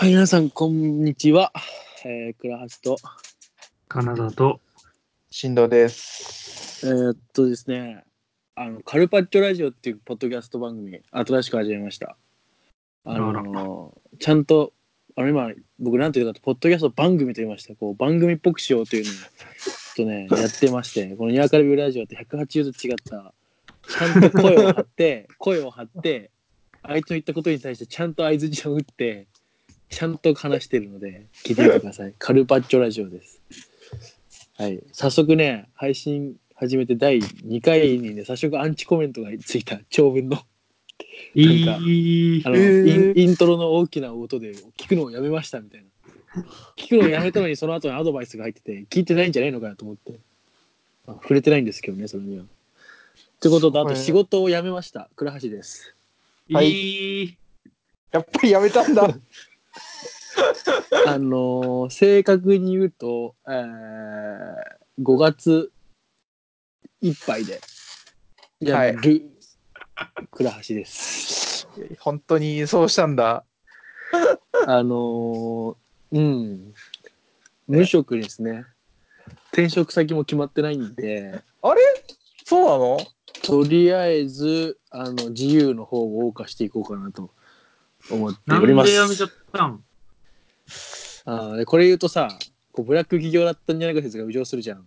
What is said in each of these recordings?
はい、皆さん、こんにちは。えー、倉橋と、カナダと、振動です。えーっとですね、あの、カルパッチョラジオっていうポッドキャスト番組、新しく始めました。あのちゃんと、あの、今、僕なんていうかと、ポッドキャスト番組と言いました。こう、番組っぽくしようというのを、ちょっとね、やってまして、このニャーカルビューラジオって180度違った、ちゃんと声を張って、声を張って、相手の言ったことに対してちゃんと相づちを打って、ちゃんと話してるので、聞いてみてください。カルパッチョラジオです。はい。早速ね、配信始めて第2回にね、早速アンチコメントがついた長文の、いなんかいあの、えーインイントロの大きな音で聞くのをやめましたみたいな。聞くのをやめたのにその後にアドバイスが入ってて、聞いてないんじゃないのかなと思って。あ触れてないんですけどね、それには。ということと、あと仕事を辞めました。倉橋です。はいやっぱりやめたんだ。あのー正確に言うと、えー、5月いっぱいで辞める倉橋です。本当にそうしたんだ。あのーうん、無職ですね。転職先も決まってないんで、そうなの？とりあえずあの自由の方を謳歌していこうかなと思ってなんおります。でやめちゃったん？あーでこれ言うとさ、こうブラック企業だったんじゃないか説が浮上するじゃん。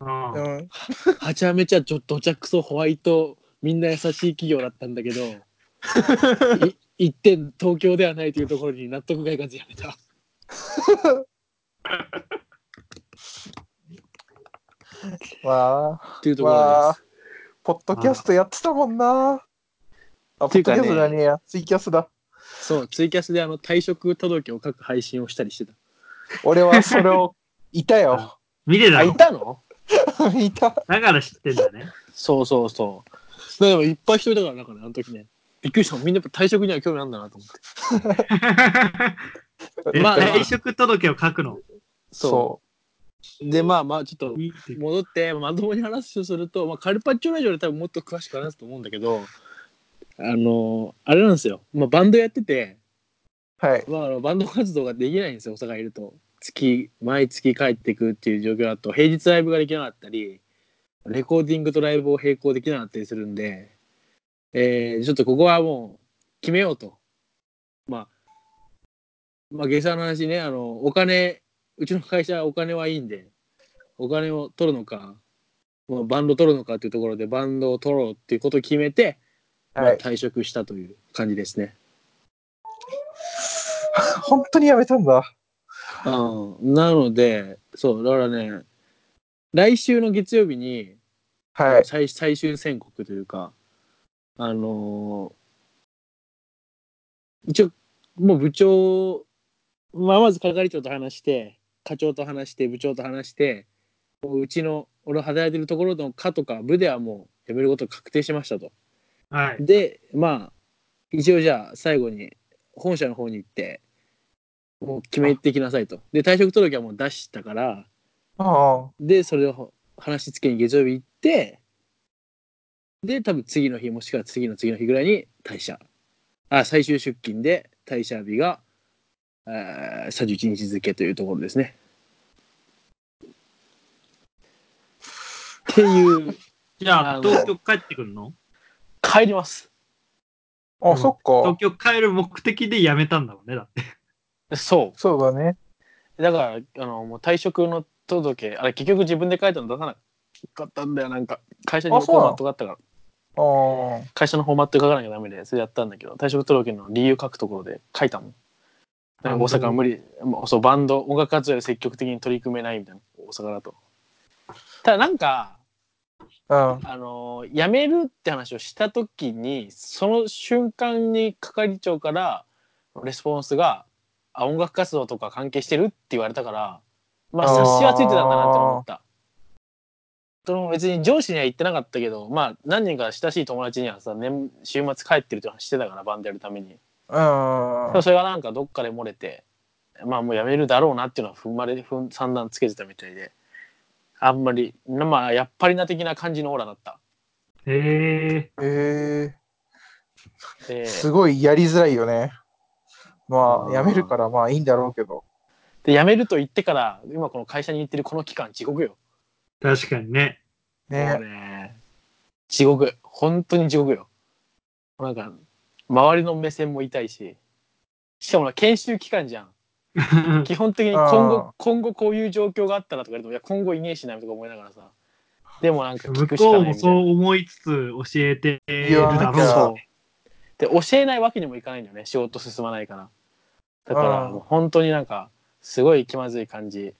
ああうん。はちゃめちゃちょどちゃくそホワイトみんな優しい企業だったんだけど い一点東京ではないというところに納得がいかずやめた わあ。っていうところわあです。。ポッドキャストやってたもんな。あ、ポっていうかねッドキャストじゃねえや。ツイキャスだ。そうツイキャスであの退職届を書く配信をしたりしてた。俺はそれを、いたよ。あ 見てたの？いたの？いた。だから知ってんだね。そうそうそう。でもいっぱい人いたからなんかねあの時ね。びっくりした。みんなやっぱ退職には興味あるんだなと思って。え まあ退職届を書くの？そでまあまあちょっといいって戻ってまともに話すとすると、まあ、カルパッチョラジオで多分もっと詳しく話すと思うんだけどあのあれなんですよ、まあ、バンドやってて、う。はい。まああの、バンド活動ができないんですよ。大阪いると。月毎月帰ってくっていう状況だと。平日ライブができなかったりレコーディングとライブを並行できなかったりするんで、えーちょっとここはもう決めようと。まあまあ下世の話ね。あのお金うちの会社はお金はいいんでお金を取るのか、まあ、バンド取るのかっていうところでバンドを取ろうっていうことを決めて、まあはい。退職したという感じですね。本当にやめたんだ。うん、なのでそうだからね来週の月曜日にはい。最最終宣告というかあのー一応もう部長、まあ、まず係長と話して課長と話して部長と話してもううちの俺働いてるところの課とか部ではもう辞めることが確定しましたと。はい。でまあ一応じゃあ最後に本社の方に行ってもう決めてきなさいと。で退職届はもう出したからああ。でそれを話しつけに月曜日行ってで多分次の日もしくは次の次の日ぐらいに退社あ最終出勤で退社日が、えー、31日付というところですね。っていうじゃあ、東京帰ってくるの？帰ります。あ、そっ東か。京帰る目的で辞めたんだもんね、だって。そうそうだね。だからあのもう退職の届あれ結局自分で書いたの出さなかったんだよなんか会社にフォーマットがあったからああ。会社のフォーマット書かなきゃダメでそれやったんだけど退職届の理由書くところで書いたもんだから大阪は無理もうそうバンド音楽活動で積極的に取り組めないみたいな大阪だとただなんかうん。あの辞めるって話をした時にその瞬間に係長からレスポンスが「あ音楽活動とか関係してる?」って言われたからまあ察しはついてたんだなって思った。その別に上司には言ってなかったけどまあ何人か親しい友達にはさ年週末帰ってるって話してたからバンドやるために。うん。それがなんかどっかで漏れてまあもう辞めるだろうなっていうのは踏まれ踏ん散々つけてたみたいであんまりまあやっぱりな的な感じのオーラだった。へえ。えでー、すごいやりづらいよね。まあ、辞めるからまあいいんだろうけど。で、辞めると言ってから、今この会社に行ってるこの期間、地獄よ。確かにね。ね。ね、地獄。本当に地獄よ。なんか、周りの目線も痛いし、しかも研修期間じゃん。基本的に今あ後ー、今後こういう状況があったらとか言うと、いや、今後いねえしなとか思いながらさ。でもなんか聞向くしかないみたいな。そう思いつつ教えてるだろう。で、教えないわけにもいかないんだよね。仕事進まないから。だから、うんもう本当になんか、すごい気まずい感じ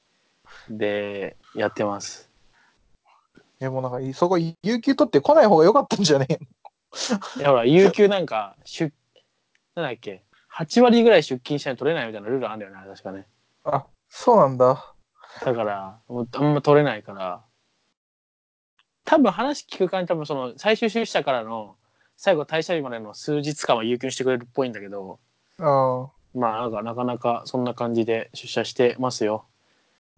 でやってます。でもなんか、そこ、有給取って来ない方が良かったんじゃねえいやほら、有給なんか、出、なんだっけ、8割ぐらい出勤しないと取れないみたいなルールあるんだよね、確かね。あ、そうなんだ。だから、もうあんま取れないから、多分話聞く感じ、多分その最終出社からの最後退社日までの数日間は有給にしてくれるっぽいんだけど、うん。まあなんかなかなかそんな感じで出社してますよ。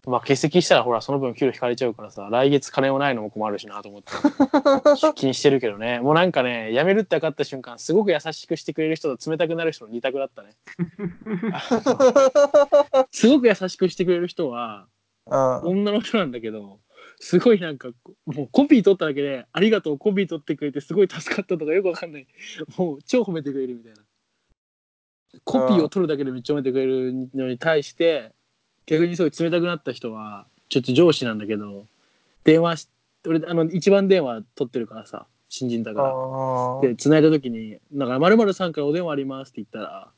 まあ欠席したらほらその分給料引かれちゃうからさ、来月金もないのも困るしなと思って気にしてるけどね。もうなんかね、辞めるって分かった瞬間、すごく優しくしてくれる人と冷たくなる人の二択だったね。すごく優しくしてくれる人は、うん。女の人なんだけど、すごいなんか、もうコピー取っただけで、ありがとう、コピー取ってくれて、すごい助かったとかよくわかんない。もう超褒めてくれるみたいな。コピーを取るだけでめっちゃ褒めてくれるのに対して、逆にすごい冷たくなった人は、ちょっと上司なんだけど、電話し、俺、あの、一番電話取ってるからさ、新人だから。あで、繋いだ時に、なんか、〇〇さんからお電話ありますって言ったら、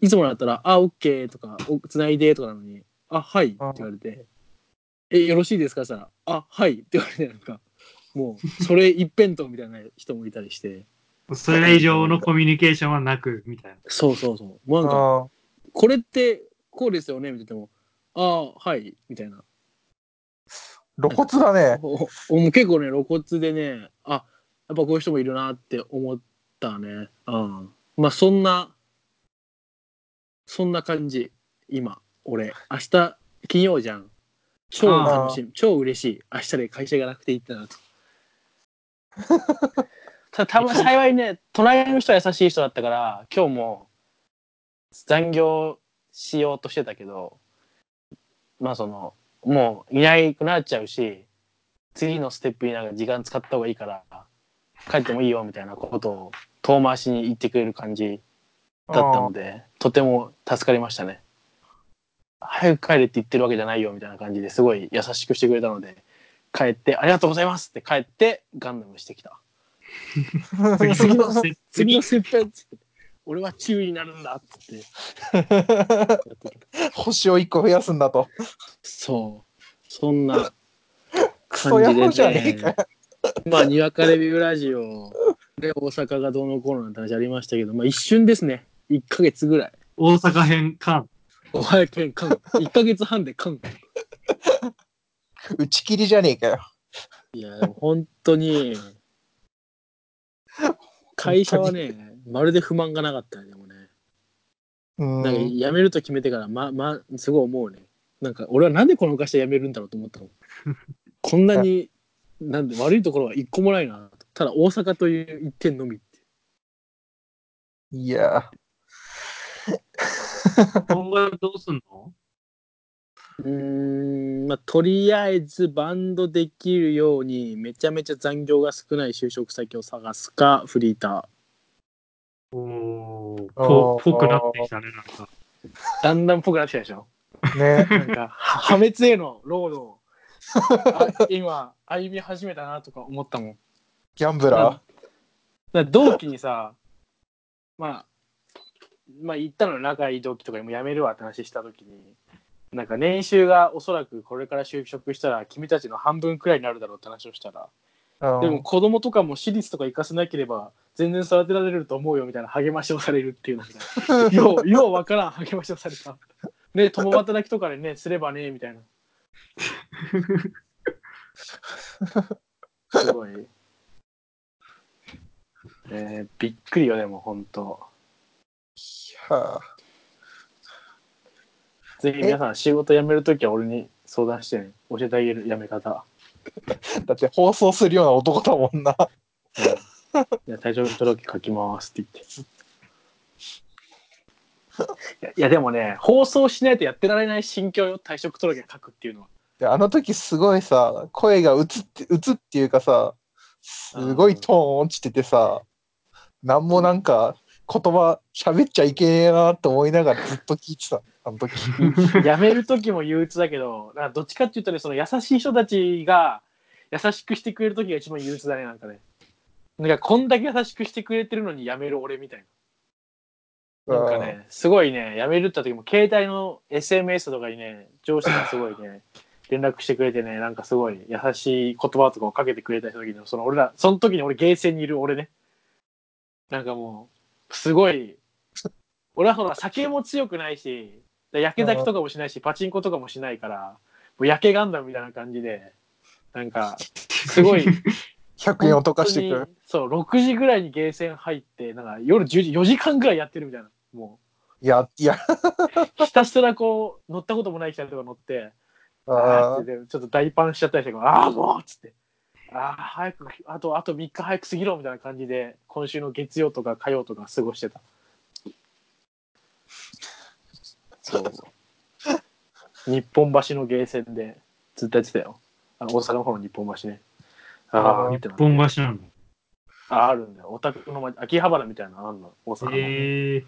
いつもだったら、あ、オッケーとか、お繋いでとかなのに、あ、はいって言われて、え、よろしいですか？って言ったら、あ、はいって言われて、なんか、もう、それ一辺倒みたいな人もいたりして、それ以上のコミュニケーションはなく、みたいな。そうそうそう。もうなんか、あ。これってこうですよね？みたいなも、あ、はいみたいな。露骨だね。おお結構ね、露骨でね、あ、やっぱこういう人もいるなって思ったね。うん。まあ、そんな、そんな感じ、今、俺。明日、金曜じゃん。超楽しみ、超嬉しい。明日で会社がなくていいってなると。たたま幸いね、隣の人は優しい人だったから、今日も残業しようとしてたけど、まあその、もういなくなっちゃうし、次のステップになんか時間使った方がいいから、帰ってもいいよみたいなことを遠回しに言ってくれる感じだったので、とても助かりましたね。早く帰れって言ってるわけじゃないよみたいな感じですごい優しくしてくれたので、帰って、ありがとうございますって帰ってガンダムしてきた。次次ののステップ次のステップ俺は注意になるんだっつって。星を一個増やすんだと。そう。そんな感じ郎じゃでねねえか。。まあ、にわかレビューラジオで大阪がどうのこうのなんて話ありましたけど、まあ一瞬ですね。1ヶ月ぐらい。大阪編か。お前けん、かん。1ヶ月半でかん。打ち切りじゃねえかよ。いや、本当に、会社はね、まるで不満がなかったよ、でもね。うん。なんか辞めると決めてから、ま、ま、すごい思うね。なんか、俺はなんでこの会社辞めるんだろうと思ったの？こんなに、なんで悪いところは一個もないな。ただ大阪という一点のみって。いや。今後はどうすんの？うーん、まあ、とりあえずバンドできるように、めちゃめちゃ残業が少ない就職先を探すか、フリーター。ぽぽくなってきたね、なんか。だんだんっぽくなってきたでしょ？ね。なんか、は破滅へのロードを、あ 今、歩み始めたなとか思ったもん。ギャンブラだから同期にさ、まあ、まあ言ったの仲いい同期とかにも辞めるわって話した時に、なんか年収がおそらくこれから就職したら君たちの半分くらいになるだろうって話をしたら、でも子供とかも私立とか行かせなければ全然育てられると思うよみたいな励ましをされるっていうなんか、よう、ようわからん励ましをされた。ね、共働きとかでね、すればね、みたいな。すごい。えー、びっくりよ、でも、本当はあぜひ皆さん、仕事辞めるときは俺に相談してね、教えてあげる辞め方。だって放送するような男だもんな。うん、いや、体調届書きますって言って。やいやでもね放送しないとやってられない心境よ退職届書くっていうのはであの時すごいさ、声が映って、映っていうかさ、すごいトーン落ちててさ、なんもなんか言葉喋っちゃいけねえなと思いながらずっと聞いてた、あの時。辞める時も憂鬱だけどなんかどっちかっていうとねその優しい人たちが優しくしてくれる時が一番憂鬱だねなんかね。なんかこんだけ優しくしてくれてるのに辞める俺みたいな。なんかねすごいね辞めるって時も携帯の SMS とかにね上司がすごいね連絡してくれてねなんかすごい優しい言葉とかをかけてくれた時のその俺らその時に俺ゲーセンにいる俺ね。なんかもうすごい。俺はほら酒も強くないしやけ酒とかもしないしパチンコとかもしないからもう焼けガンダムみたいな感じでなんかすごい 100円を溶かしてく。る。本当にそう6時ぐらいにゲーセン入ってなんか夜10時4時間ぐらいやってるみたいなもいや、いや、うひたすらこう乗ったこともない人とか乗ってあー。あちょっと大パンしちゃったりしてああもうっつってああ早くあとあと3日早く過ぎろみたいな感じで今週の月曜とか火曜とか過ごしてた。そう。日本橋のゲーセンでずっとやってたよ。あの大阪の方の日本橋ね。あああーってなって。本橋なんだ。ああるんだよ。オタクの街秋葉原みたいなのあんの大阪の、ええ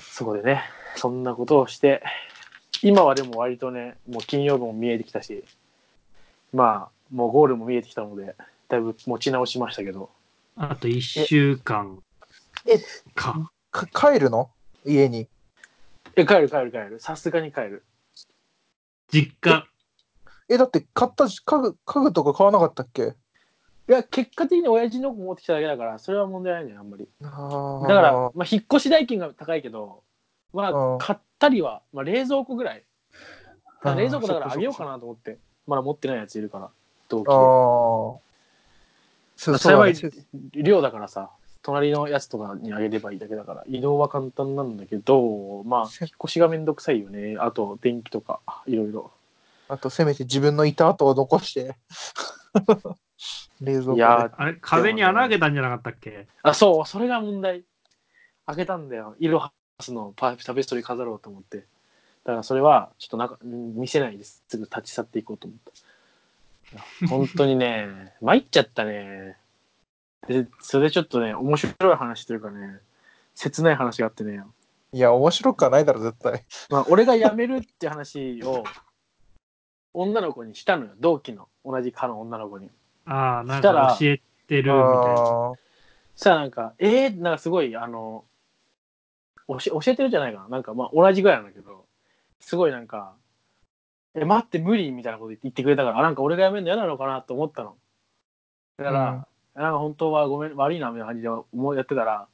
そこでねそんなことをして今はでも割とねもう金曜日も見えてきたしまあもうゴールも見えてきたのでだいぶ持ち直しましたけど。あと1週間えか。か帰るの？家に。え帰る帰る帰る。さすがに帰る。実家。え、だって買ったし家具、家具とか買わなかったっけ？いや結果的に親父の子持ってきただけだからそれは問題ないねあんまり。だだから、まあ、引っ越し代金が高いけどまうん。あ買ったりは、まあ、冷蔵庫ぐらい。冷蔵庫だからあげようかな。なと思って。まだ持ってないやついるから同期。ああ。そう幸いね量だからさ隣のやつとかにあげればいいだけだから移動は簡単なんだけどまあ引っ越しがめんどくさいよね。あと電気とかいろいろ。あとせめて自分のいた跡を残して。冷蔵庫で。いやーあれ、壁に穴開けたんじゃなかったっけ？あそうそれが問題。開けたんだよ。イロハスのパタペストリー飾ろうと思って。だからそれはちょっとなんかうん見せないです。すぐ立ち去っていこうと思った本当にね参っちゃったね。でそれでちょっとね面白い話というかね切ない話があってね。いや、面白くはないだろ、絶対。まあ、俺が辞めるって話を女の子にしたのよ。同期の同じ科の女の子に。ああ、なんしたらか教えてるみたいな。あそしたらなんかえー、なんかすごいあの教え教えてるじゃないかな。なんかまあ同じぐらいなんだけどすごいなんかえ待って無理みたいなこと言ってくれたからあなんか俺が辞めるの嫌なのかなと思ったの。だから、なんか本当はごめん悪いなみたいな感じで思いやってたら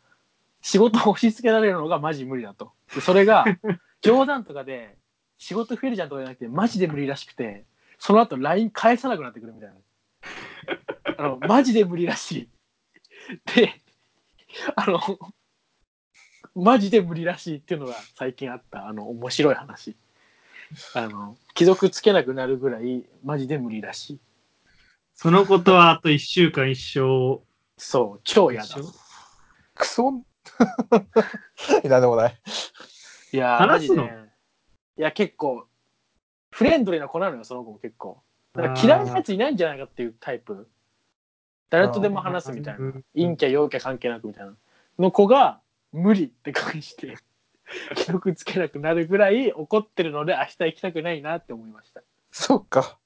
仕事を押し付けられるのがマジ無理だと。でそれが 冗談とかで仕事増えるじゃんとかじゃなくてマジで無理らしくてその後 LINE 返さなくなってくるみたいな。あのマジで無理らしい。であのマジで無理らしいっていうのが最近あったあの面白い話。あの既読つけなくなるぐらいマジで無理らし。いそのことはあと1週間一生。そう超嫌だ。クソ？なんでもない。いやー話すの？マジで。いや結構フレンドリーな子なのよその子も結構。なんか嫌いなやついないんじゃないかっていうタイプ。誰とでも話すみたいな。うん陰キャ陽キャ関係なくみたいな。の子が無理って感じて 既読つけなくなるぐらい怒ってるので明日行きたくないなって思いました。そっか。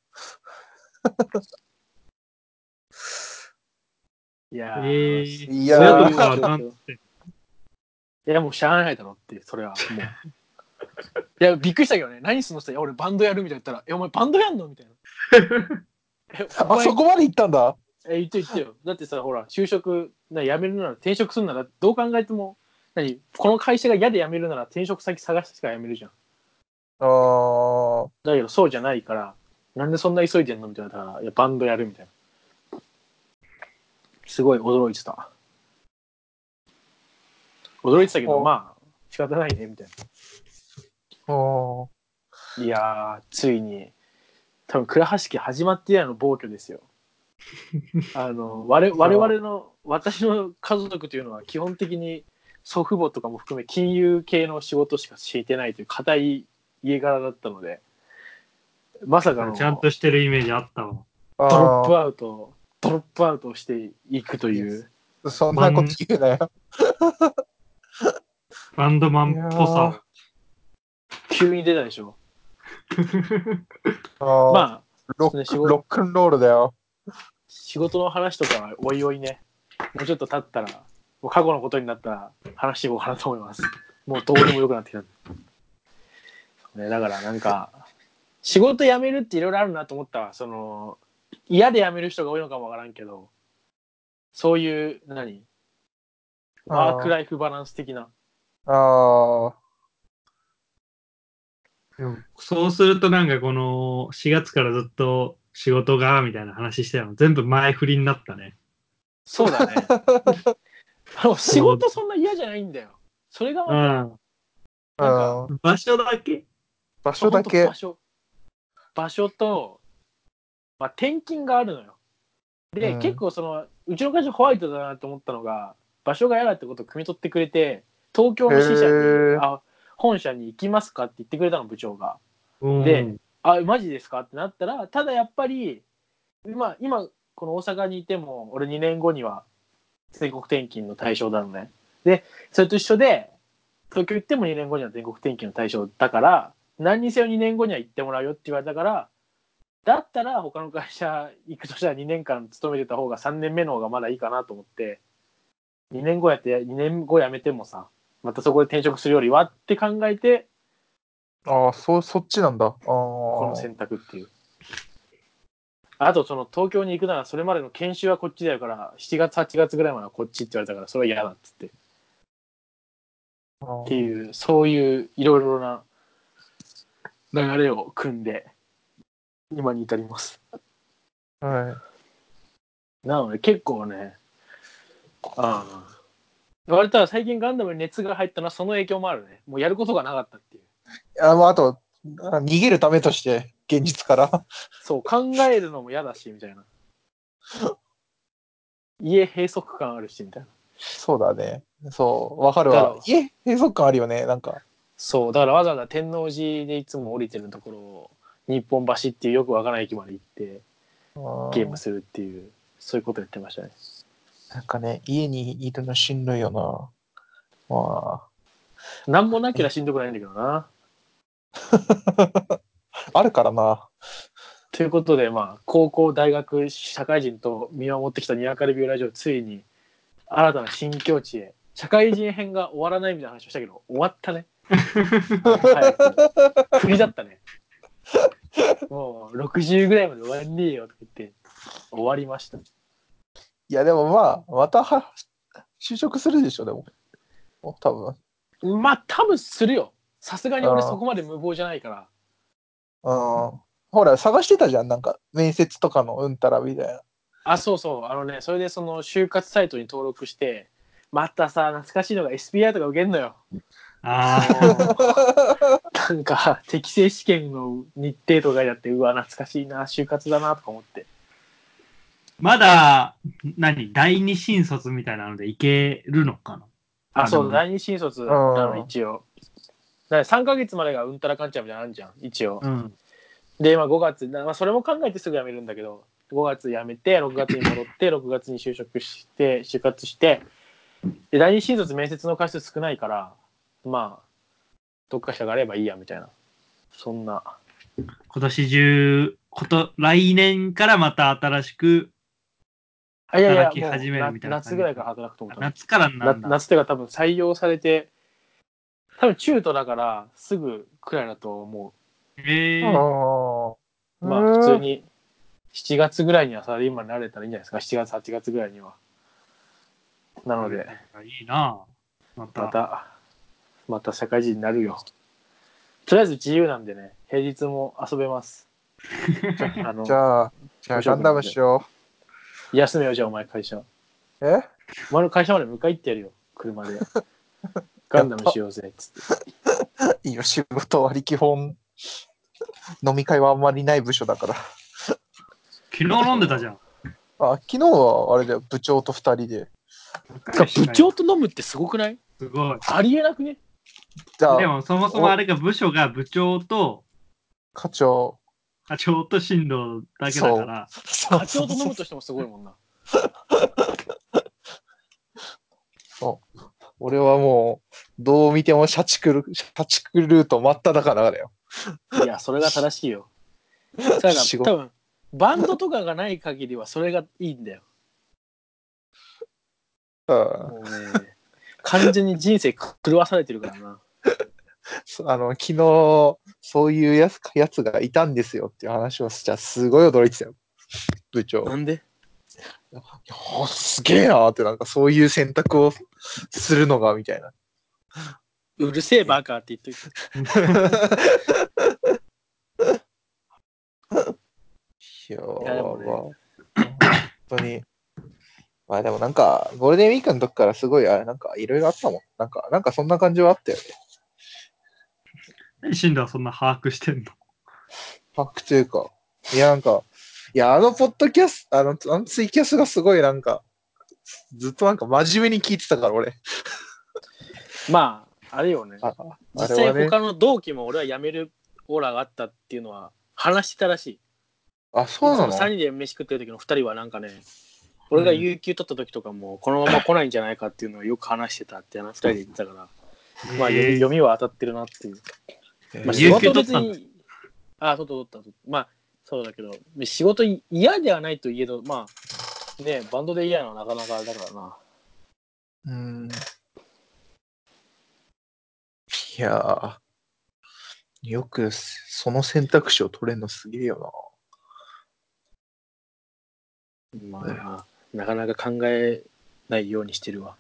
いやえー、ー、い。そうやー。いやもうしゃあないだろってそれは。もう。いやびっくりしたけどね。何すんのっていや俺バンドやるみたいな言ったら「えお前バンドやんの?」みたいな。あ前そこまで行ったんだ。え言って言ってよ。だってさほら就職な辞めるなら転職するならどう考えても何この会社が嫌で辞めるなら転職先探してから辞めるじゃん。あー。だけどそうじゃないからなんでそんな急いでんの？みたいな。だからいやバンドやるみたいな。すごい驚いてた。驚いてたけどお。まあ仕方ないねみたいあー。ないやーついに。多分倉橋家始まって以来の暴挙ですよ。あの我我々の私の家族というのは基本的に祖父母とかも含め金融系の仕事しか敷いてないという固い家柄だったのでまさかのちゃんとしてるイメージあったわ。あドロップアウトドロップアウトしていくという。ーそんなこと言うなよ。バンドマンっぽさ。急に出たでしょ。あー。まあロックね仕事ロックンロールだよ。仕事の話とかはおいおいね。もうちょっと経ったら過去のことになったら話していこうかなと思います。もうどうでもよくなってきたんで、ね、だからなんか仕事辞めるっていろいろあるなと思ったわ。その嫌で辞める人が多いのかもわからんけど。そういう何？ワークライフバランス的な。ああ。でもそうするとなんかこの4月からずっと仕事がみたいな話してたの。全部前振りになったね。そうだね あの仕事そんな嫌じゃないんだよ。それがまたうん。なんかうん場所だけ？場所だけ？場。所。場所と、まあ、転勤があるのよ。で、うん。結構そのうちの会社ホワイトだなと思ったのが場所が嫌だってことを汲み取ってくれて東京の支社へにー。あ本社に行きますかって言ってくれたの部長が。うん。であマジですかってなったらただやっぱり今今この大阪にいても俺2年後には全国転勤の対象なのねでそれと一緒で東京行っても2年後には全国転勤の対象だから何にせよ2年後には行ってもらうよって言われたからだったら他の会社行くとしたら2年間勤めてた方が3年目の方がまだいいかなと思って2年後やって2年後辞めてもさまたそこで転職するよりはって考えてああ、そそっちなんだ。ああ。この選択っていう。あとその東京に行くならそれまでの研修はこっちだから7月8月ぐらいまではこっちって言われたからそれは嫌だっつって。っていうそういういろいろな流れを組んで今に至ります。はい。なので結構ねああ割と最近ガンダムに熱が入ったのはその影響もあるね。もうやることがなかったっていう。あまあ、あと、あ逃げるためとして、現実から。そう考えるのも嫌だしみたいな家閉塞感あるしみたいなそうだね。そう、わかるわ。家、閉塞感あるよね、なんか。そうだからわざわざ天王寺でいつも降りてるところを日本橋っていうよくわからない駅まで行ってゲームするっていうそういうことやってましたねなんかね、家にいるのしんどいよな。まなんもなけりゃしんどくないんだけどな あ、あるからな。ということでまあ高校大学社会人と見守ってきたにわかレビューラジオついに新たな新境地へ社会人編が終わらないみたいな話をしたけど終わったね早く振りだったねもう60ぐらいまで終わんねえよとか言って終わりましたいや、でもまあ、または就職するでしょ、でも。多分。まあ多分するよさすがに俺そこまで無謀じゃないからうん。ほら、探してたじゃん、なんか、面接とかのうんたらみたいな。あそうそう。あのねそれでその就活サイトに登録してまたさ懐かしいのが SPI とか受けんのよ。あなんか適正試験の日程とかやってうわ懐かしいな就活だなとか思って。まだ、何第二新卒みたいなのでいけるのかな？あそう第二新卒なの一応だから3ヶ月までがうんたらかんちゃんみたいなのあるじゃん一応うん。で、まあ、5月、まあ、それも考えてすぐ辞めるんだけど5月辞めて6月に戻って6月に就職して就活してで第二新卒面接の回数少ないからまあどっかしたがあればいいやみたいなそんな今年中、こと、来年からまた新しく、働き始めるみたいな夏ぐらいから働くと思った夏から。夏っていうか多分採用されて多分中途だからすぐくらいだと思えー、まあ普通に7月ぐらいにはサラリーマンになれたらいいんじゃないですか。7月8月ぐらいには。なので。いいな。また。またまた社会人になるよ。とりあえず自由なんでね。平日も遊べます。あのじゃあ、じゃあ、ガンダムしよ休めよじゃあお前会社。う。え？お前の会社まで迎え行ってやるよ。車で ガンダムしようぜっつって いいよ、仕事割り基本。飲み会はあんまりない部署だから。昨日飲んでたじゃん。あ、昨日はあれだよ、部長と二人で。部長と飲むってすごくない？すごい。ありえなくね？じゃあ、でもそもそもあれが部署が部長と課長。課長と進藤だけだから、課長と飲むとしてもすごいもんな。俺はもう、どう見ても社畜ル、社畜ルート真っ只中だよ。いや、それが正しいよ。だから仕事多分、バンドとかがない限りはそれがいいんだよ。うんもうね、完全に人生狂わされてるからな。あの、昨日、そういうやつやつがいたんですよっていう話をしたら、すごい驚いてたよ。部長。なんで？いやすげえなーって、なんかそういう選択をするのが、みたいな。うるせえバカって言っといて。いやいやでもねまあ本当に。まあでもなんか、ゴールデンウィークの時からすごい、あれ、なんかいろいろあったもん。なんか、なんかそんな感じはあったよね。進藤はそんな把握してんの？パックというか。いや、なんか、いや、あのポッドキャスト、あの、あのツイキャスがすごいなんか、ずっとなんか真面目に聞いてたから、俺。まあ、あれよね。実際れはね。他の同期も俺は辞めるオーラがあったっていうのは話してたらしい。あ、そうなの？3人で飯食ってる時の2人はなんかね、俺が有給取った時とかもこのまま来ないんじゃないかっていうのをよく話してたって2人で言ってたから、まあ読みは当たってるなっていう。えーまあ、仕有事給取ったん別に、あ、取った取った取った。まあ、そうだけど、仕事い嫌ではないといえど、まあ、ね、バンドで嫌なのはなかなかあれだからな。うん。いやー、よくその選択肢を取れんのすげえよまあ、なかなか考えないようにしてるわ。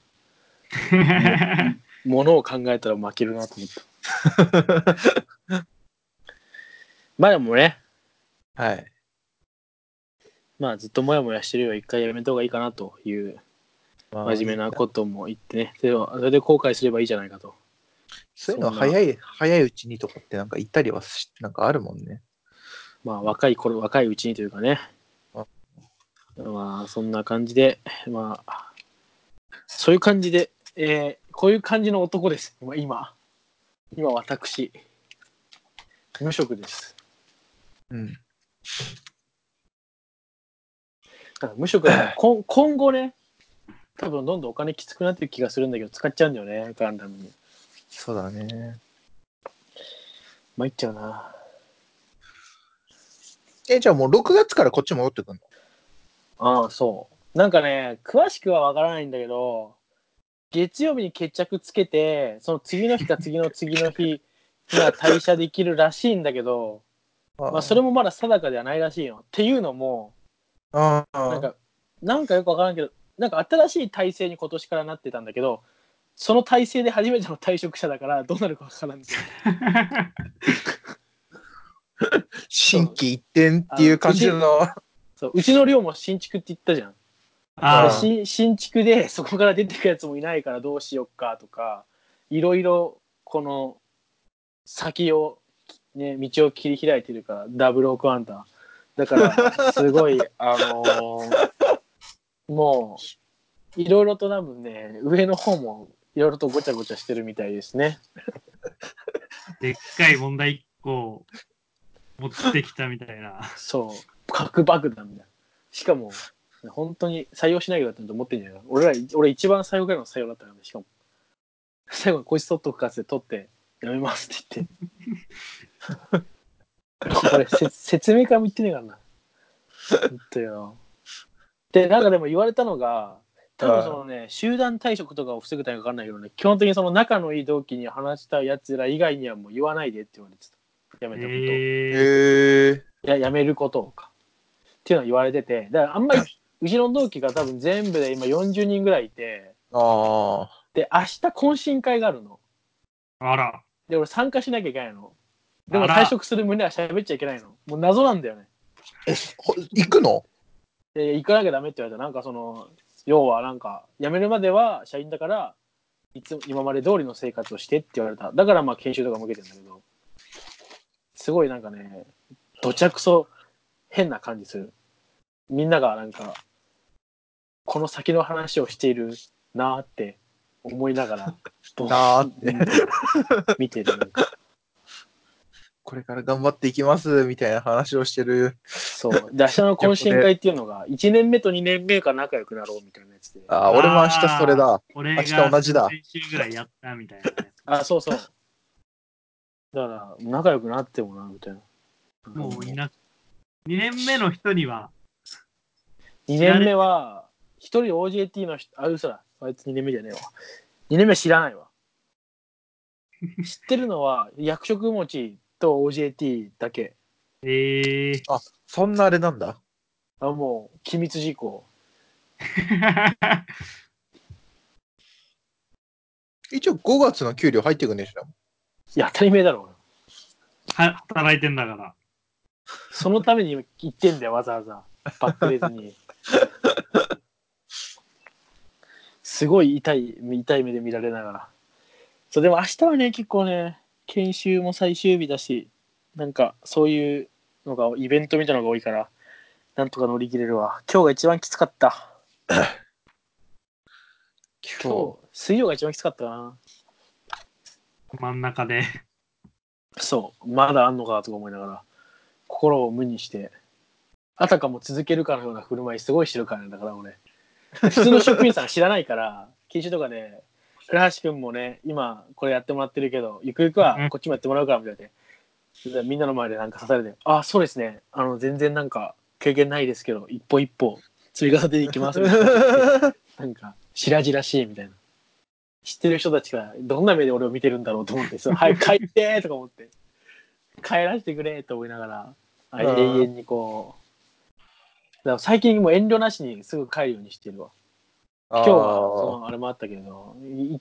ものを考えたら負けるなと思った。まあでもね、な。はい。まあずっともやもやしてるよ。一回やめた方がいいかなというまあ真面目なことも言ってね。でもそれで後悔すればいいじゃないかと。そういうのは早い、早いうちにとかってなんか言ったりはし、なんかあるもんね。まあ若い頃、若いうちにというかねあ。まあそんな感じで、まあ、そういう感じで、えーこういう感じの男です。まあ今。今私、無職です。うん。だから無職だから今今後ね、多分どんどんお金きつくなってる気がするんだけど、使っちゃうんだよね、ガンダムに。そうだね。参っちゃうな。え、じゃあもう6月からこっち戻ってくんの？ああ、そう。なんかね、詳しくはわからないんだけど、月曜日に決着つけて、その次の日か次 の次の日には退社できるらしいんだけど、まあそれもまだ定かではないらしいよ。っていうのも、ああ、なんか、なんかよくわからんけど、なんか新しい体制に今年からなってたんだけど、その体制で初めての退職者だからどうなるかわからん。新規一点っていう感じの。そううちの寮も新築って言ったじゃん。ああ、新新築でそこから出てくやつもいないからどうしよっかとかいろいろこの先を、ね、道を切り開いてるからダブルオクアンタだからすごい あのーもういろいろと多分ね上の方もいろいろとごちゃごちゃしてるみたいですね。でっかい問題1個持ってきたみたいな。そう。核爆弾みたいな。しかも本当に採用しないようだったと思ってんじゃないか。俺ら俺一番最後ぐらいの採用だったからね。しかも。最後にこいつ取っとくかって取ってやめますって言って。これせ説明会も言ってねえからな。本当よ。でなんかでも言われたのが多分そのね集団退職とかを防ぐためか分かんないけどね基本的にその仲のいい同期に話したやつら以外にはもう言わないでって言われてた。やめたことを、えー、ややめることか。っていうのは言われてて。だからあんまりうちの同期が多分全部で今40人ぐらいいて。ああ。で明日懇親会があるの。あら。で俺参加しなきゃいけないの。でも退職する旨は喋っちゃいけないの。もう謎なんだよね。え、ほ行くの？で行かなきゃダメって言われた。なんかその要はなんか辞めるまでは社員だからいつ今まで通りの生活をしてって言われた。だからまあ研修とかも受けてんだけど。すごいなんかねどちゃくそ変な感じする。みんながなんかこの先の話をしているなーって思いながら、ぼなーって。見てる。なんかこれから頑張っていきますみたいな話をしてる。そう。で、明日の懇親会っていうのが、1年目と2年目が仲良くなろうみたいなやつで。あー、俺も明日それだ。俺明日が同じだ先週ぐらいやったみたいなね。あ、そうそう。だから、仲良くなってもな、みたいな。もういな、2年目の人には、2年目は、1人 OJT の人、あ、嘘だ。あいつ2年目じゃねえわ。2年目知らないわ。知ってるのは、役職持ちと OJT だけ。えー、そんなあれなんだ？あ、もう、機密事項。一応5月の給料入ってくんでしょ。いや、当たり前だろ。俺は働いてんだから。そのために行ってんだよ、わざわざ。バックレずに。すごい痛い、痛い目で見られながら。そう、でも明日はね、結構ね、研修も最終日だし、なんかそういうのが、イベントみたいなのが多いから、なんとか乗り切れるわ。今日が一番きつかった。今日、水曜が一番きつかったかな。真ん中で。そう、まだあんのかとか思いながら、心を無にして、あたかも続けるかのような振る舞いすごいしてるからね、だから俺。普通の職員さん知らないから、研修とかで、倉橋君もね、今これやってもらってるけど、ゆくゆくはこっちもやってもらうからみたいで、でみんなの前でなんか刺されて、あ、そうですね、あの、全然なんか経験ないですけど、一歩一歩積み重ねていきますみたいな。なんか、白々しいみたいな。知ってる人たちがどんな目で俺を見てるんだろうと思って、そう早く帰ってとか思って、帰らせてくれと思いながら、あうん永遠にこう、だから最近もう遠慮なしにすぐ帰るようにしてるわ。今日はそのあれもあったけど、い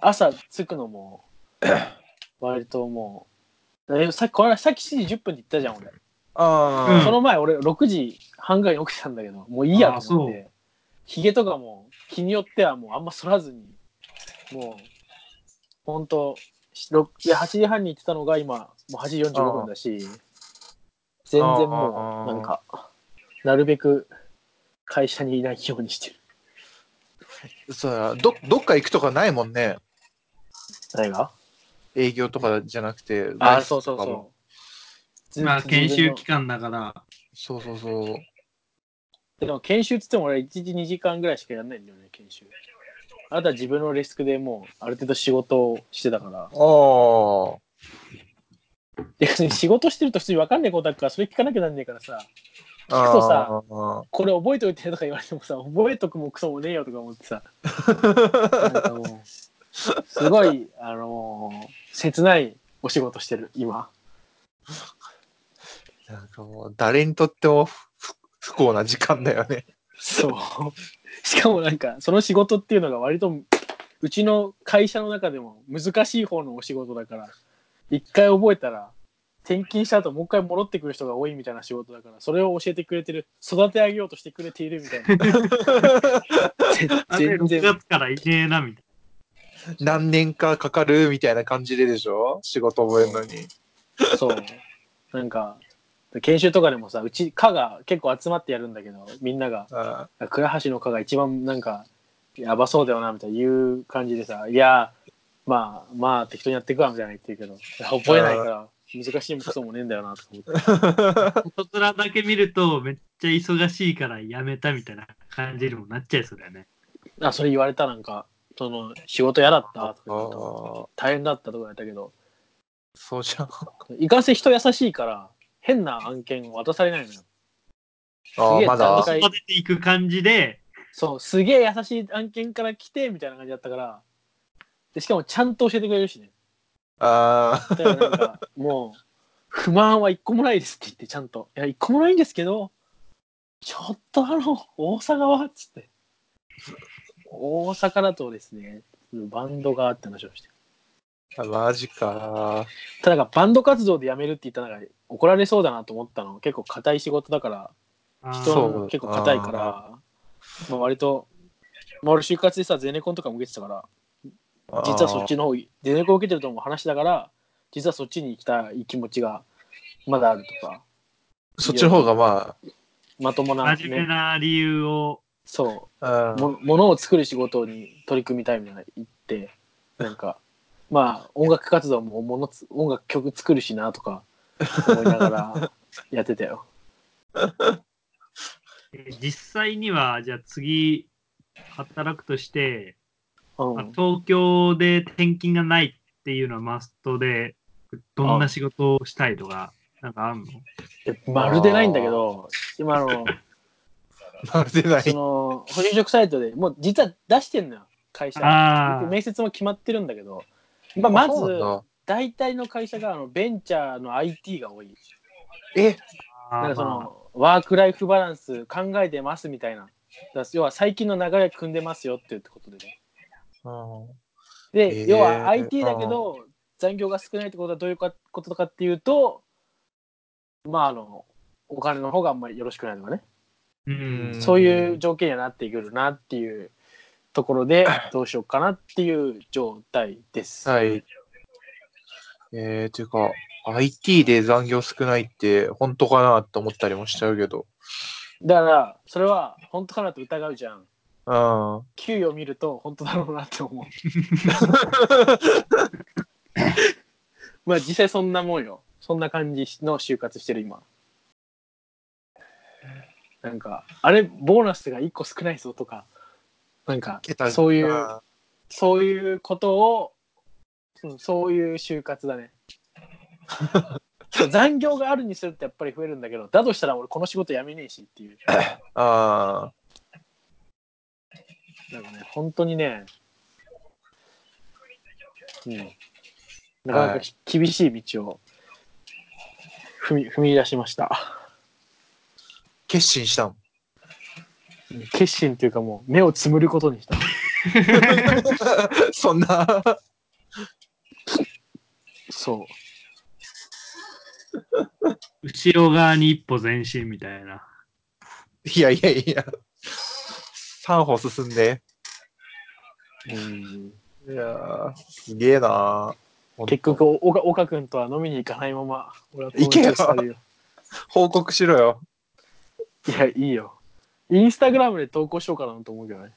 朝着くのも、割ともう、えさっきこれさっき7時10分って言ったじゃん、俺。あその前俺6時半ぐらいに起きてたんだけど、もういいやと思っあて、ひげとかも日によってはもうあんま剃らずに、もう、ほんと、ろいや8時半に行ってたのが今、もう8時45分だし、全然もう、なんか、なるべく会社にいないようにしてる。そうだどどっか行くとかないもんね。誰が？営業とかじゃなくて。あ、外そうそうそう。ずまあ、自分の研修期間だから、そうそうそう。でも研修っつっても俺1時2時間ぐらいしかやんないんだよね、研修。あなたは自分のレスクでもうある程度仕事をしてたから。ああ。で仕事してると普通に分かんないことあるからそれ聞かなきゃなんねえからさ聞くとさあこれ覚えといてとか言われてもさ覚えとくもクソもねえよとか思ってさ。すごいあのー切ないお仕事してる今。ーなんかもう誰にとっても不不幸な時間だよね。そう。しかもなんかその仕事っていうのが割とうちの会社の中でも難しい方のお仕事だから一回覚えたら転勤した後もう一回戻ってくる人が多いみたいな仕事だからそれを教えてくれてる育て上げようとしてくれているみたいな。6 全然。月からいねえな、みたい何年かかかるみたいな感じででしょ？仕事覚えるのに。そう。なんか研修とかでもさうち課が結構集まってやるんだけどみんなが。あ倉橋の課が一番なんかやばそうだよなみたいな言う感じでさいやまあまあ適当にやっていくわみたいな言ってるけど覚えないから難しいもクソもねえんだよなとか思ってな。外面だけ見ると、めっちゃ忙しいからやめたみたいな感じにもなっちゃいそうだよね。あそれ言われたなんかその仕事嫌だったとか大変だったとか言われたけどそうじゃん。いかんせん人優しいから変な案件を渡されないのよすげえあーまだ残。育てていく感じで、そうすげえ優しい案件から来てみたいな感じだったからでしかもちゃんと教えてくれるしねあだからなんかもう不満は一個もないですって言ってちゃんと。いや一個もないんですけどちょっとあの大阪はっつって。大阪だとですねバンドがあって話をして。あ、マジか。ただなんかバンド活動で辞めるって言ったら怒られそうだなと思ったの。結構硬い仕事だから人そう。の結構硬いから。まあ割と、まあ、俺就活でさゼネコンとかも受けてたから実はそっちの方ゼネコン受けてるとも話だから実はそっちに行きたい気持ちがまだあるとか。そっちの方がままともな、真面目ね、な理由を。そう。うん。もものを作る仕事に取り組みたいみたいな言ってなんかまあ音楽活動もものつ音楽曲作るしなとか思いながら やってたよ。え実際には、じゃあ次、働くとして、東京で転勤がないっていうのはマストで、どんな仕事をしたいとか、なんかあるの？えまるでないんだけど今の まるでない。そ。の補充職サイトでもう実は出してんのよ会社。面接も決まってるんだけど、まあ、まず大体の会社があのベンチャーの IT が多い。え、なんかそまのワークライフバランス考えてますみたいな。要は最近の流れ組んでますよっていうことでね。うんで、へー要は IT だけど残業が少ないってことはどういうかことかっていうとまああのお金の方があんまりよろしくないとかね、あうんそういう条件にはなってくるなっていうところで どうしようかなっていう状態です。はい。えー、ていうか、IT で残業少ないって本当かなって思ったりもしちゃうけど。だからそれは本当かなと疑うじゃん。うん。給与を見ると本当だろうなって思う。まあ実際そんなもんよ。そんな感じの就活してる今。なんか、あれ、ボーナスが1個少ないぞとか、なんか桁、そういう、あそういうことを、うんそういう就活だね。残業があるにするとやっぱり増えるんだけど、だとしたら俺この仕事辞めねえしっていう。あなんかね、本当にね、うん、なかなかはいき厳しい道を踏み踏み出しました。決心したん？決心というかもう目をつむることにした。そんな。そう。後ろ側に一歩前進みたいな。いやいやいや。3歩進んで。うん、いやー、すげえなー。結局、お岡岡君とは飲みに行かないまま、俺は行けよ友達とされるよ。報告しろよ。いや、いいよ。インスタグラムで投稿しようかなと思うけどね。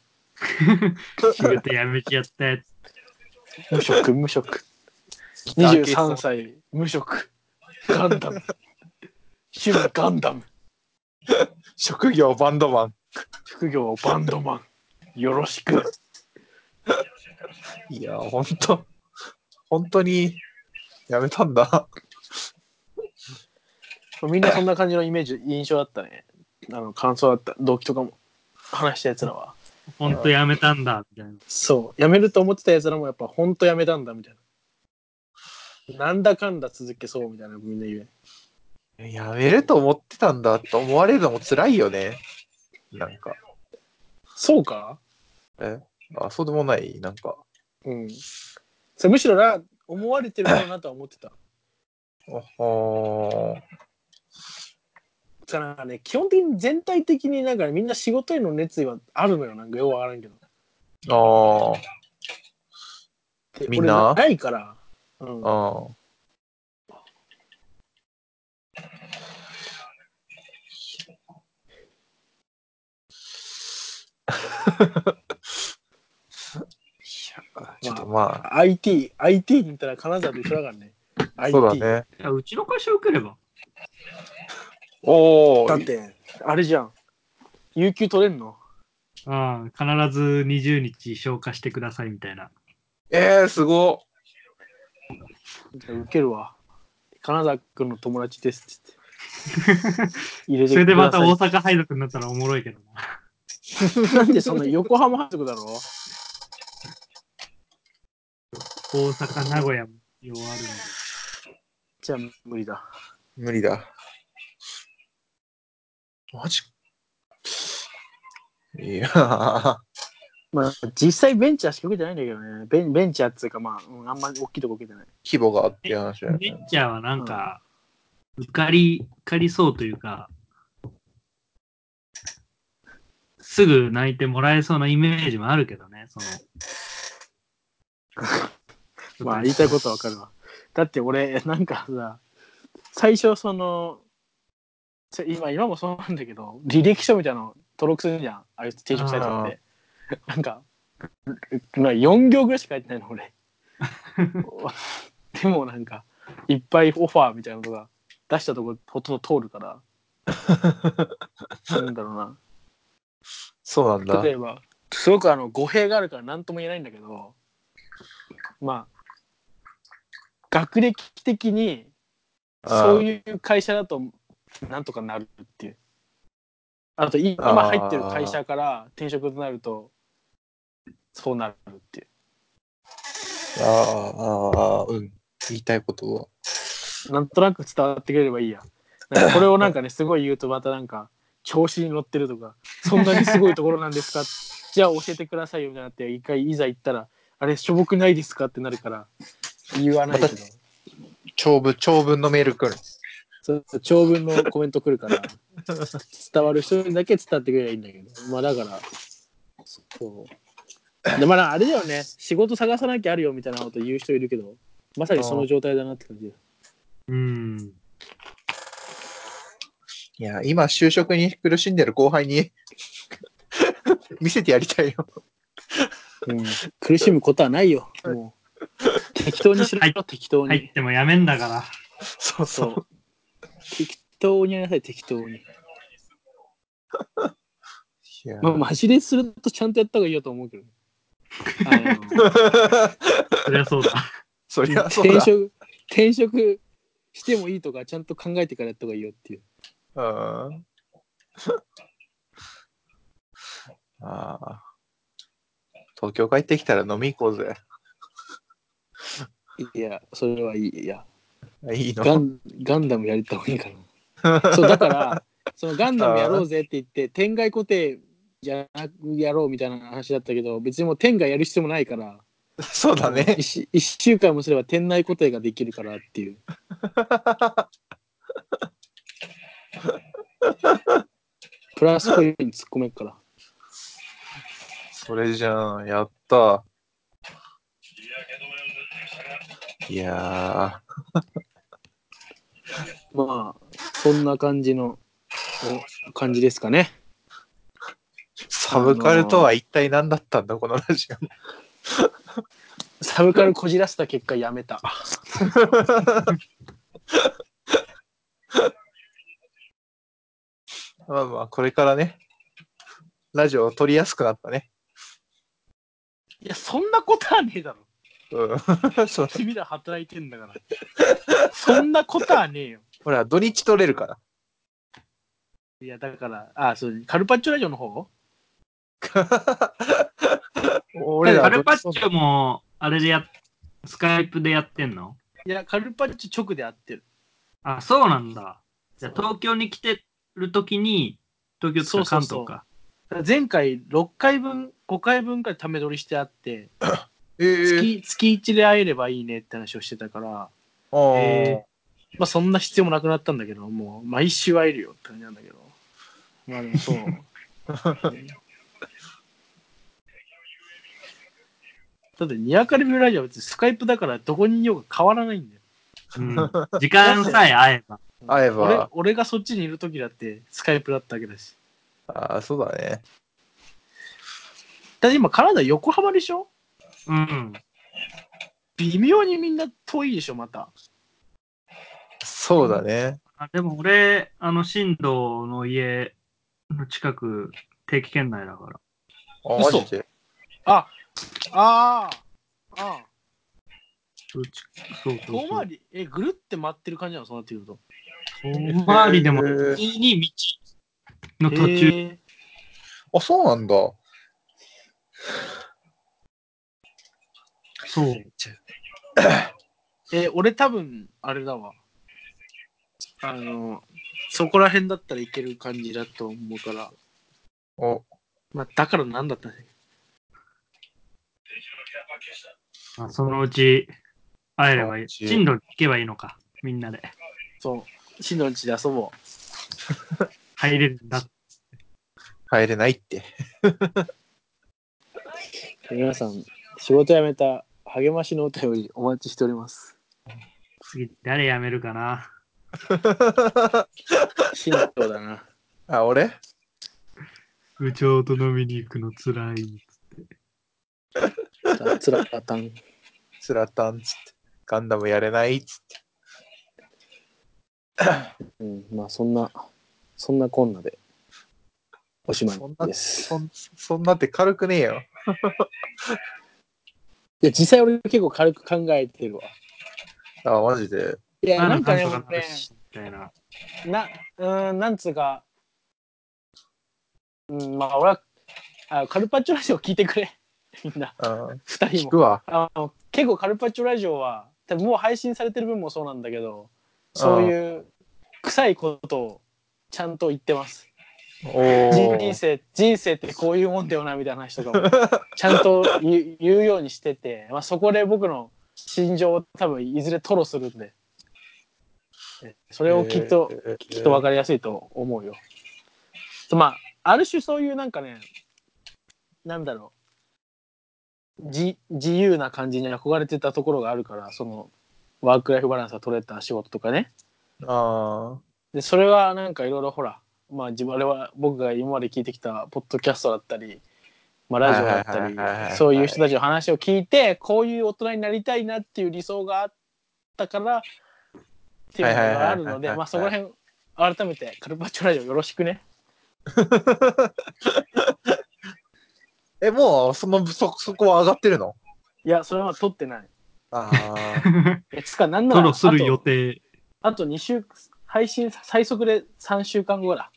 仕事辞めちゃったやつ。無職、無職。23歳、無職。ガンダム。趣味ガンダム。職業バンドマン。副業バンドマン。よろしく。いや、ほんと。本当に、やめたんだ。みんなそんな感じのイメージ、印象だったね。あの感想だった。動機とかも話したやつらは。ほんと辞めたんだ、みたいな。そう。辞めると思ってたやつらもやっぱ本当辞めたんだみたいな。なんだかんだ続けそうみたいなみんな言う。やめると思ってたんだと思われるのも辛いよね。なんか。そうか？え？あ、そうでもないなんか。うん。それむしろな、思われてるだろうなとは思ってた。おほーだからね、基本的に全体的になんかみんな仕事への熱意はあるのよ。なんかようわからんけど。あでみんな？俺ないから。うんあ、ああ。ちょっとまあ、IT、IT に行ったら金沢と一緒だからね。そうだね。いやうちの会社受ければ。おおだって、あれじゃん。有給取れんの？ああ、必ず20日消化してくださいみたいな。えー、すご受けるわ。金沢君の友達ですって言って。入れてそれでまた大阪配属になったらおもろいけどな。なんでそんな横浜配属だろ大阪、名古屋もようあるんで。じゃあ無理だ。無理だ。マジ？いやーまあ実際ベンチャーしか受けてないんだけどね。ベンベンチャーっていうかまあ、うんあんまり大きいとこ受けてない。規模があって話だよベね。ンチャーはなんか、受かり、受かりそうというか、すぐ泣いてもらえそうなイメージもあるけどね、その。まあ言いたいことはわかるわ。だって俺、なんかさ、最初その、せ今今もそうなんだけど、履歴書みたいなの登録するじゃん。ああいう転職サイトって。なんかまあ4行ぐらいしか書いてないの俺。でもなんかいっぱいオファーみたいなのが出したとこほとんど通るから。なんだろうなそうなんだ。例えばすごくあの語弊があるから何とも言えないんだけどまあ学歴的にそういう会社だとなんとかなるっていうあとい今入ってる会社から転職となるとそうなるっていうああ、うん。言いたいことは。なんとなく伝わってくれればいいやこれをなんかね すごい言うとまたなんか調子に乗ってるとかそんなにすごいところなんですか？じゃあ教えてくださいよみたいにな。って一回いざ行ったらあれしょぼくないですか？ってなるから言わないけど長文、長文のメール来る。そう長文のコメント来るから伝わる人にだけ伝わってくればいいんだけど。まあだからそう。でまああれだよね。仕事探さなきゃあるよみたいなこと言う人いるけどまさにその状態だなって感じだうん。いや、今、就職に苦しんでる後輩に 見せてやりたいよ。うん、苦しむことはないよ。もう適当にしろ、はい適当に。入ってもやめんだから。そうそそう。う。適当にやりなさい、適当に。いやまあ、マジでするとちゃんとやった方がいいよと思うけど。そりゃそうだ。そりゃそうだ。転職、転職してもいいとか、ちゃんと考えてからやった方がいいよっていう。うん。ああ。東京帰ってきたら飲み行こうぜ。いや、それはいい。いや、いいの？ガンガンダムやりた方がいいかな。そう、だから、そのガンダムやろうぜって言って、天外固定じゃなくやろうみたいな話だったけど、別にもう天外やる必要もないから、そうだね。一週一週間もすれば店内固定ができるからっていう。プラスコイン突っ込めっから。それじゃん、やった。いや まあ、そんな感じのお感じですかね。ー、サブカルとは一体何だったんだ、このラジオ。サブカルこじらせた結果やめた。まあまあ、これからね、ラジオを撮りやすくなったね。いや、そんなことはねえだろ。うん。そう君ら働いてんだから。そんなことはねえよ。ほら、土日撮れるから。いや、だから、あ、そう、カルパッチョラジオの方？俺らカルパッチョも、あれでやっ、スカイプでやってんの？いや、カルパッチョ直で会ってる。あ、そうなんだ。じゃあ東京に来てるときに、東京とか関東か。前回6回分、5回分くらいため撮りしてあって、えー、月月1で会えればいいねって話をしてたから、あーえまあそんな必要もなくなったんだけど、もう毎週会えるよって感じなんだけど。まあでもそう。だって、ニアカルビューラジオは別にスカイプだからどこにいようが変わらないんだよ。うん、時間さえ合えば。会えば俺俺がそっちにいる時だってスカイプだったわけだし。あー、そうだね。だって今カナダ横浜でしょ？うん。微妙にみんな遠いでしょ、また。そうだね。あでも俺、あの、新藤の家の近く、定期圏内だから。あ、マジで？ああ、ああ、うち？そうそうそう。遠回り、え、ぐるって回ってる感じなの？そうなってくると。遠回りでも、へー普通に道の途中。あ、そうなんだ。そう。え、俺多分、あれだわ。あの、そこら辺だったらいける感じだと思うから。お、まあ、だからなんだったね。まあ、そのうち会えればいい。進路行けばいいのか、みんなで。そう。新のうちで遊ぼう。入れるんだ。入れないって。皆さん、仕事辞めた励ましのお便りお待ちしております。次、誰辞めるかな？新藤だな。あ、俺？部長と飲みに行くのつらい。さつらかったん。スラタンっつって。ガンダムやれないっつって。うん、まあそんな、そんなこんなで、おしまいそんなです。そんそんなって軽くねえよ。いや、実際俺結構軽く考えてるわ。あ、マジで。いや、なんかね、な俺るしみたいな。な、うーん、なんつうか、うん、まあ俺は、あカルパッチョラジオ聞いてくれ。みんな、うん。二人も。聞くわ。あの結構カルパッチョラジオは、多分もう配信されてる分もそうなんだけど、そういう臭いことをちゃんと言ってます。お人ー。生人生ってこういうもんだよなみたいな話とかもちゃんと言うようにしてて、まあ、そこで僕の心情を多分いずれ吐露するんでえそれをきっと、えーきっと分かりやすいと思うよ。まあある種そういうなんかねなんだろう自自由な感じに憧れてたところがあるからそのワークライフバランスが取れた仕事とかねあでそれはなんかいろいろほらまあ自分あれは僕が今まで聞いてきたポッドキャストだったり、まあ、ラジオだったりそういう人たちの話を聞いてこういう大人になりたいなっていう理想があったからっていうのがあるのでまあそこら辺改めてカルパッチョラジオよろしくね。ー え、もう、その、そ、そこは上がってるの？いやそれは撮ってない。ああ。えつかなんなトらロする予定。あと2週配信最速で3週間後だ。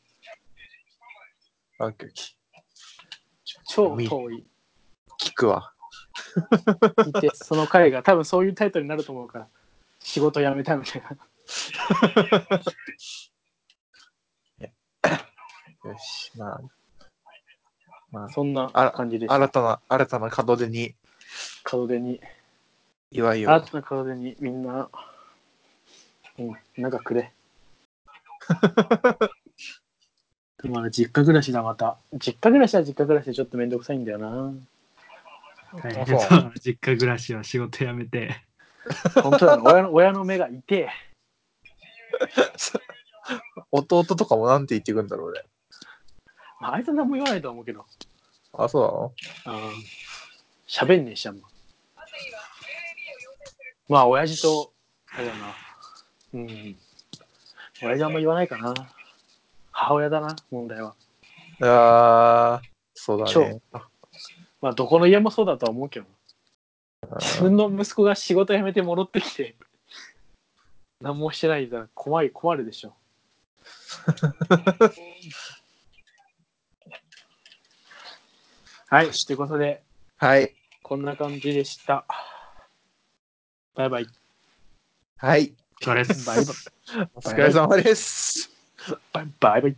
オッケーオッケ超遠い。ー聞くわ。聞いてその回が多分そういうタイトルになると思うから仕事辞めたみたいな。よし。まあ。まあ、そんなあ感じでした。新たな、新たな門出に門出に、祝いを。新たな門出にみんな、うん、なんかくれ。でもあれ実家暮らしだ、また。実家暮らしは実家暮らしでちょっとめんどくさいんだよな。大変そう実家暮らしは仕事辞めて。本当だ、ね、親の親の目が痛え。弟とかもなんて言ってくんだろうね。まあ、あいつは何も言わないと思うけど。あ、そうなの？あ喋んねえし、あんま。まあ、親父と、あれだな。うん。親父あんま言わないかな。母親だな、問題は。あー、そうだね超。まあ、どこの家もそうだとは思うけど。自分の息子が仕事辞めて戻ってきて、何もしてないんだ困る、困るでしょ。はい、ということで、はい。こんな感じでした。バイバイ。はい。お疲れっす。バイバイ。お疲れ様です。バイバイバイ。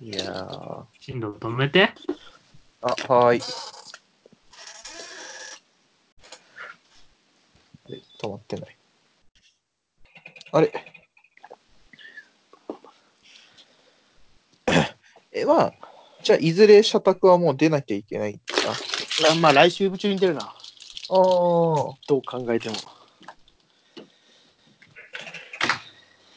いやー。進路止めて。あ、はーい。え、止まってない。あれえ、まあ、じゃあ、いずれ社宅はもう出なきゃいけない。まあ、来週中に出るな。ああ。どう考えても。